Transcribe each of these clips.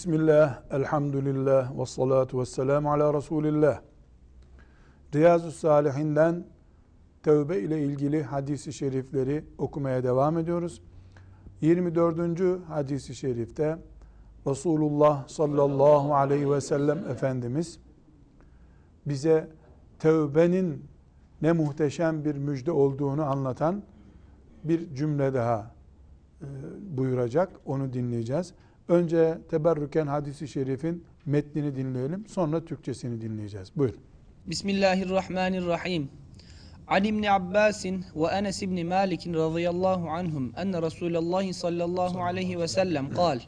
Bismillah, elhamdülillah, ve salatu ve selamu ala Resulillah. Riyazu Salihinden tövbe ile ilgili hadisi şerifleri okumaya devam ediyoruz. 24. hadisi şerifte Resulullah sallallahu aleyhi ve sellem Efendimiz bize tövbenin ne muhteşem bir müjde olduğunu anlatan bir cümle daha e, buyuracak. Onu dinleyeceğiz. Önce teberrüken hadisi şerifin metnini dinleyelim. Sonra Türkçesini dinleyeceğiz. Buyur. Bismillahirrahmanirrahim. عن ابن عباس وأنس بن مالك رضي الله عنهم أن رسول الله صلى الله عليه وسلم قال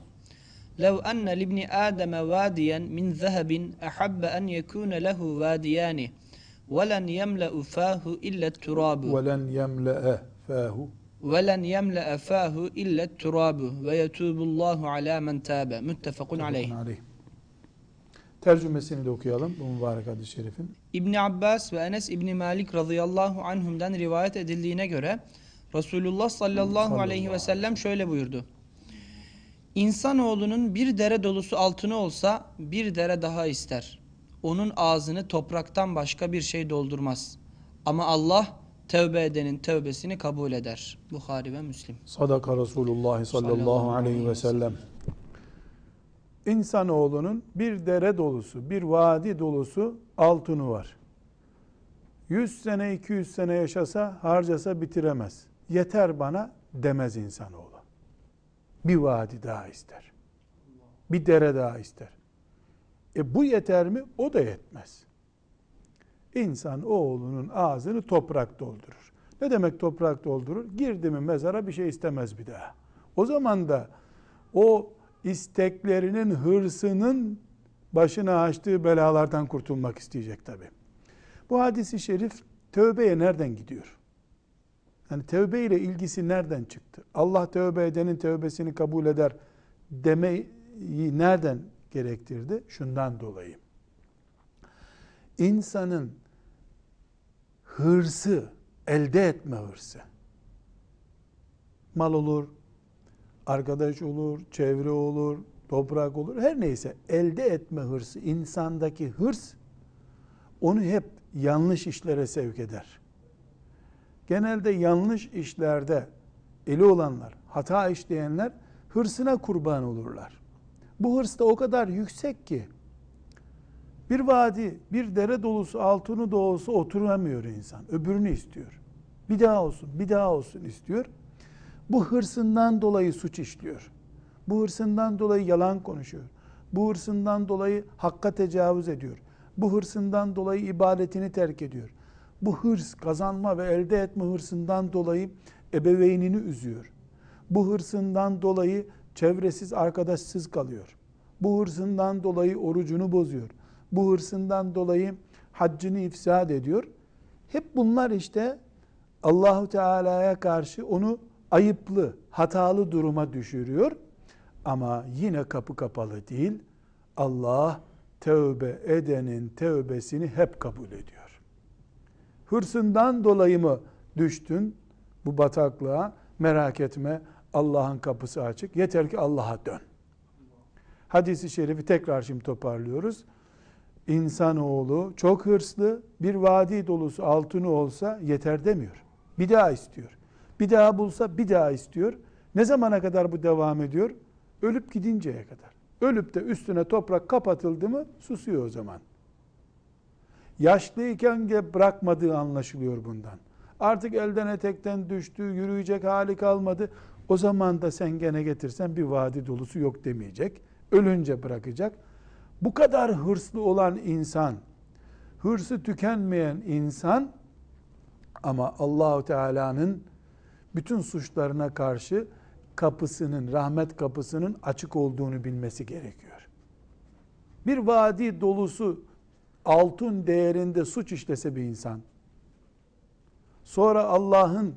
لو أن لابن آدم واديا من ذهب أحب أن يكون له واديان ولن يملأ فاه إلا التراب وَلَنْ يَمْلَأَ فَاهُ ولن يملأ فاه إلا التراب ويتوب الله على من تاب متفق عليه aleyh. Tercümesini de okuyalım bu mübarek hadis-i şerifin. İbni Abbas ve Enes İbni Malik radıyallahu anhum'dan rivayet edildiğine göre Resulullah sallallahu aleyhi ve sellem şöyle buyurdu. İnsanoğlunun bir dere dolusu altını olsa bir dere daha ister. Onun ağzını topraktan başka bir şey doldurmaz. Ama Allah tövbe edenin tövbesini kabul eder. Bukhari ve Müslim. Sadaka Resulullah sallallahu aleyhi ve sellem. İnsanoğlunun bir dere dolusu, bir vadi dolusu altını var. 100 sene, 200 sene yaşasa, harcasa bitiremez. Yeter bana demez insanoğlu. Bir vadi daha ister. Bir dere daha ister. E bu yeter mi? O da yetmez. İnsan oğlunun ağzını toprak doldurur. Ne demek toprak doldurur? Girdi mi mezara bir şey istemez bir daha. O zaman da o isteklerinin, hırsının başına açtığı belalardan kurtulmak isteyecek tabi. Bu hadisi şerif tövbeye nereden gidiyor? Yani tövbe ile ilgisi nereden çıktı? Allah tövbe edenin tövbesini kabul eder demeyi nereden gerektirdi? Şundan dolayı. İnsanın hırsı, elde etme hırsı. Mal olur, arkadaş olur, çevre olur, toprak olur, her neyse elde etme hırsı, insandaki hırs onu hep yanlış işlere sevk eder. Genelde yanlış işlerde eli olanlar, hata işleyenler hırsına kurban olurlar. Bu hırs da o kadar yüksek ki bir vadi, bir dere dolusu altını da olsa oturamıyor insan. Öbürünü istiyor. Bir daha olsun, bir daha olsun istiyor. Bu hırsından dolayı suç işliyor. Bu hırsından dolayı yalan konuşuyor. Bu hırsından dolayı hakka tecavüz ediyor. Bu hırsından dolayı ibadetini terk ediyor. Bu hırs kazanma ve elde etme hırsından dolayı ebeveynini üzüyor. Bu hırsından dolayı çevresiz, arkadaşsız kalıyor. Bu hırsından dolayı orucunu bozuyor. Bu hırsından dolayı haccını ifsad ediyor. Hep bunlar işte Allahu Teala'ya karşı onu ayıplı, hatalı duruma düşürüyor. Ama yine kapı kapalı değil. Allah tövbe edenin tövbesini hep kabul ediyor. Hırsından dolayı mı düştün bu bataklığa? Merak etme. Allah'ın kapısı açık. Yeter ki Allah'a dön. Hadisi şerifi tekrar şimdi toparlıyoruz. İnsanoğlu çok hırslı, bir vadi dolusu altını olsa yeter demiyor. Bir daha istiyor. Bir daha bulsa bir daha istiyor. Ne zamana kadar bu devam ediyor? Ölüp gidinceye kadar. Ölüp de üstüne toprak kapatıldı mı susuyor o zaman. Yaşlıyken de bırakmadığı anlaşılıyor bundan. Artık elden etekten düştü, yürüyecek hali kalmadı. O zaman da sen gene getirsen bir vadi dolusu yok demeyecek. Ölünce bırakacak. Bu kadar hırslı olan insan, hırsı tükenmeyen insan ama Allahu Teala'nın bütün suçlarına karşı kapısının, rahmet kapısının açık olduğunu bilmesi gerekiyor. Bir vadi dolusu altın değerinde suç işlese bir insan, sonra Allah'ın e,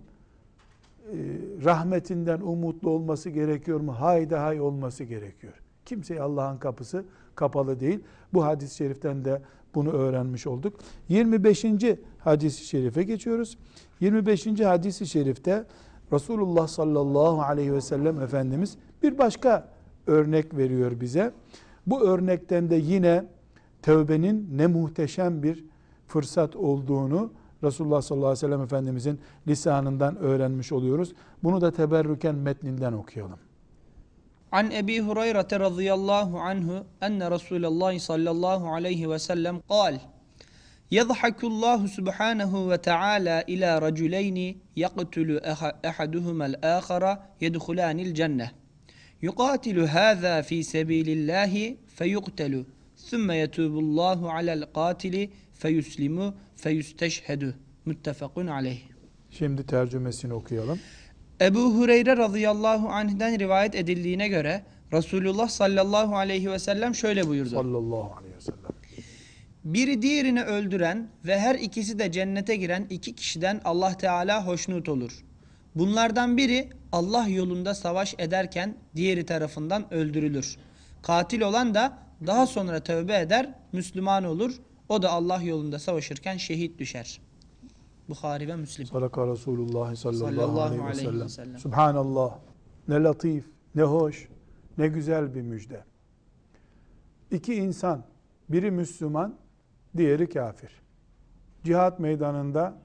rahmetinden umutlu olması gerekiyor mu? Hayda hay olması gerekiyor. Kimseye Allah'ın kapısı kapalı değil. Bu hadis-i şeriften de bunu öğrenmiş olduk. 25. hadis-i şerife geçiyoruz. 25. hadis-i şerifte Resulullah sallallahu aleyhi ve sellem Efendimiz bir başka örnek veriyor bize. Bu örnekten de yine tövbenin ne muhteşem bir fırsat olduğunu Resulullah sallallahu aleyhi ve sellem Efendimizin lisanından öğrenmiş oluyoruz. Bunu da teberrüken metninden okuyalım. An Ebi Hureyre radıyallahu anhu enne Resulullah sallallahu aleyhi ve sellem kal Yadhakullahu subhanahu ve taala ila raculeyni yaqtulu ahaduhuma al-akhara yedhulanil cenneh. Yuqatilu hadha fi sabilillahi feyuqtalu. Thumma yetubullahu alal katili feyuslimu feyusteşhedü. Muttefakun aleyh. Şimdi tercümesini okuyalım. Ebu Hureyre radıyallahu anh'den rivayet edildiğine göre Resulullah sallallahu aleyhi ve sellem şöyle buyurdu. Sallallahu aleyhi ve sellem. Biri diğerini öldüren ve her ikisi de cennete giren iki kişiden Allah Teala hoşnut olur. Bunlardan biri Allah yolunda savaş ederken diğeri tarafından öldürülür. Katil olan da daha sonra tövbe eder, Müslüman olur. O da Allah yolunda savaşırken şehit düşer. Bukhari ve Müslim. Sadaka Resulullah sallallahu, Sallallahu aleyhi, ve, aleyhi ve sellem. Subhanallah. Ne latif, ne hoş, ne güzel bir müjde. İki insan, biri Müslüman, diğeri kafir. Cihat meydanında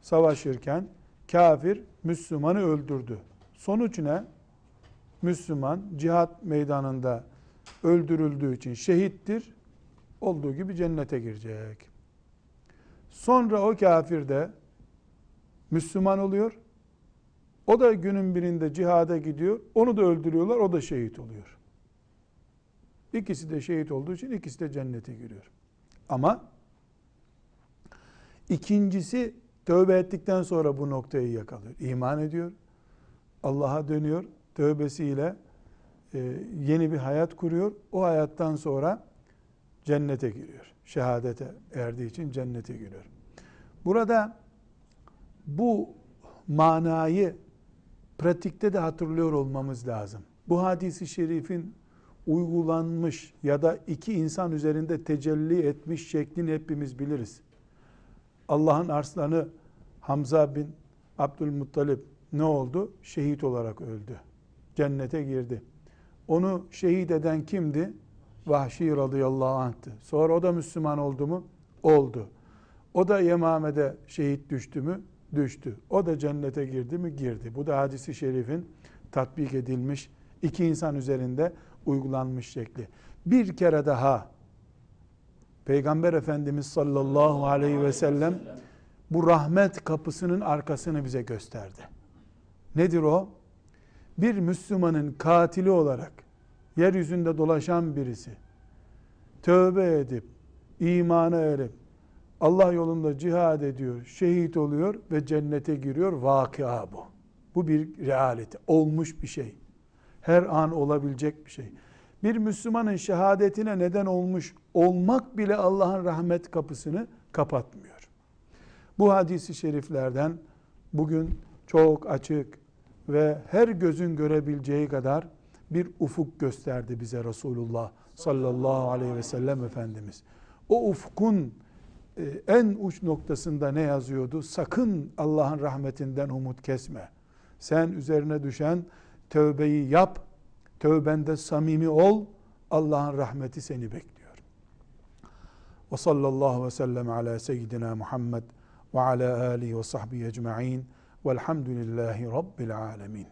savaşırken kafir Müslümanı öldürdü. Sonuç ne? Müslüman cihat meydanında öldürüldüğü için şehittir. Olduğu gibi cennete girecek. Sonra o kafir de Müslüman oluyor. O da günün birinde cihada gidiyor. Onu da öldürüyorlar. O da şehit oluyor. İkisi de şehit olduğu için ikisi de cennete giriyor. Ama ikincisi tövbe ettikten sonra bu noktayı yakalıyor. İman ediyor. Allah'a dönüyor. Tövbesiyle e, yeni bir hayat kuruyor. O hayattan sonra cennete giriyor. Şehadete erdiği için cennete giriyor. Burada bu manayı pratikte de hatırlıyor olmamız lazım. Bu hadisi şerifin uygulanmış ya da iki insan üzerinde tecelli etmiş şeklini hepimiz biliriz. Allah'ın arslanı Hamza bin Abdülmuttalip ne oldu? Şehit olarak öldü. Cennete girdi. Onu şehit eden kimdi? Vahşi radıyallahu anh'tı. Sonra o da Müslüman oldu mu? Oldu. O da Yemame'de şehit düştü mü? Düştü. O da cennete girdi mi? Girdi. Bu da hadisi şerifin tatbik edilmiş, iki insan üzerinde uygulanmış şekli. Bir kere daha Peygamber Efendimiz sallallahu aleyhi ve sellem bu rahmet kapısının arkasını bize gösterdi. Nedir o? Bir Müslümanın katili olarak yeryüzünde dolaşan birisi tövbe edip imana erip Allah yolunda cihad ediyor, şehit oluyor ve cennete giriyor. Vakıa bu. Bu bir realite. Olmuş bir şey. Her an olabilecek bir şey. Bir Müslümanın şehadetine neden olmuş olmak bile Allah'ın rahmet kapısını kapatmıyor. Bu hadisi şeriflerden bugün çok açık ve her gözün görebileceği kadar bir ufuk gösterdi bize Resulullah sallallahu aleyhi ve sellem Efendimiz. O ufkun en uç noktasında ne yazıyordu? Sakın Allah'ın rahmetinden umut kesme. Sen üzerine düşen tövbeyi yap, tövbende samimi ol, Allah'ın rahmeti seni bekliyor. Ve sallallahu ve sellem ala seyyidina Muhammed ve ala alihi ve sahbihi ecma'in velhamdülillahi rabbil alemin.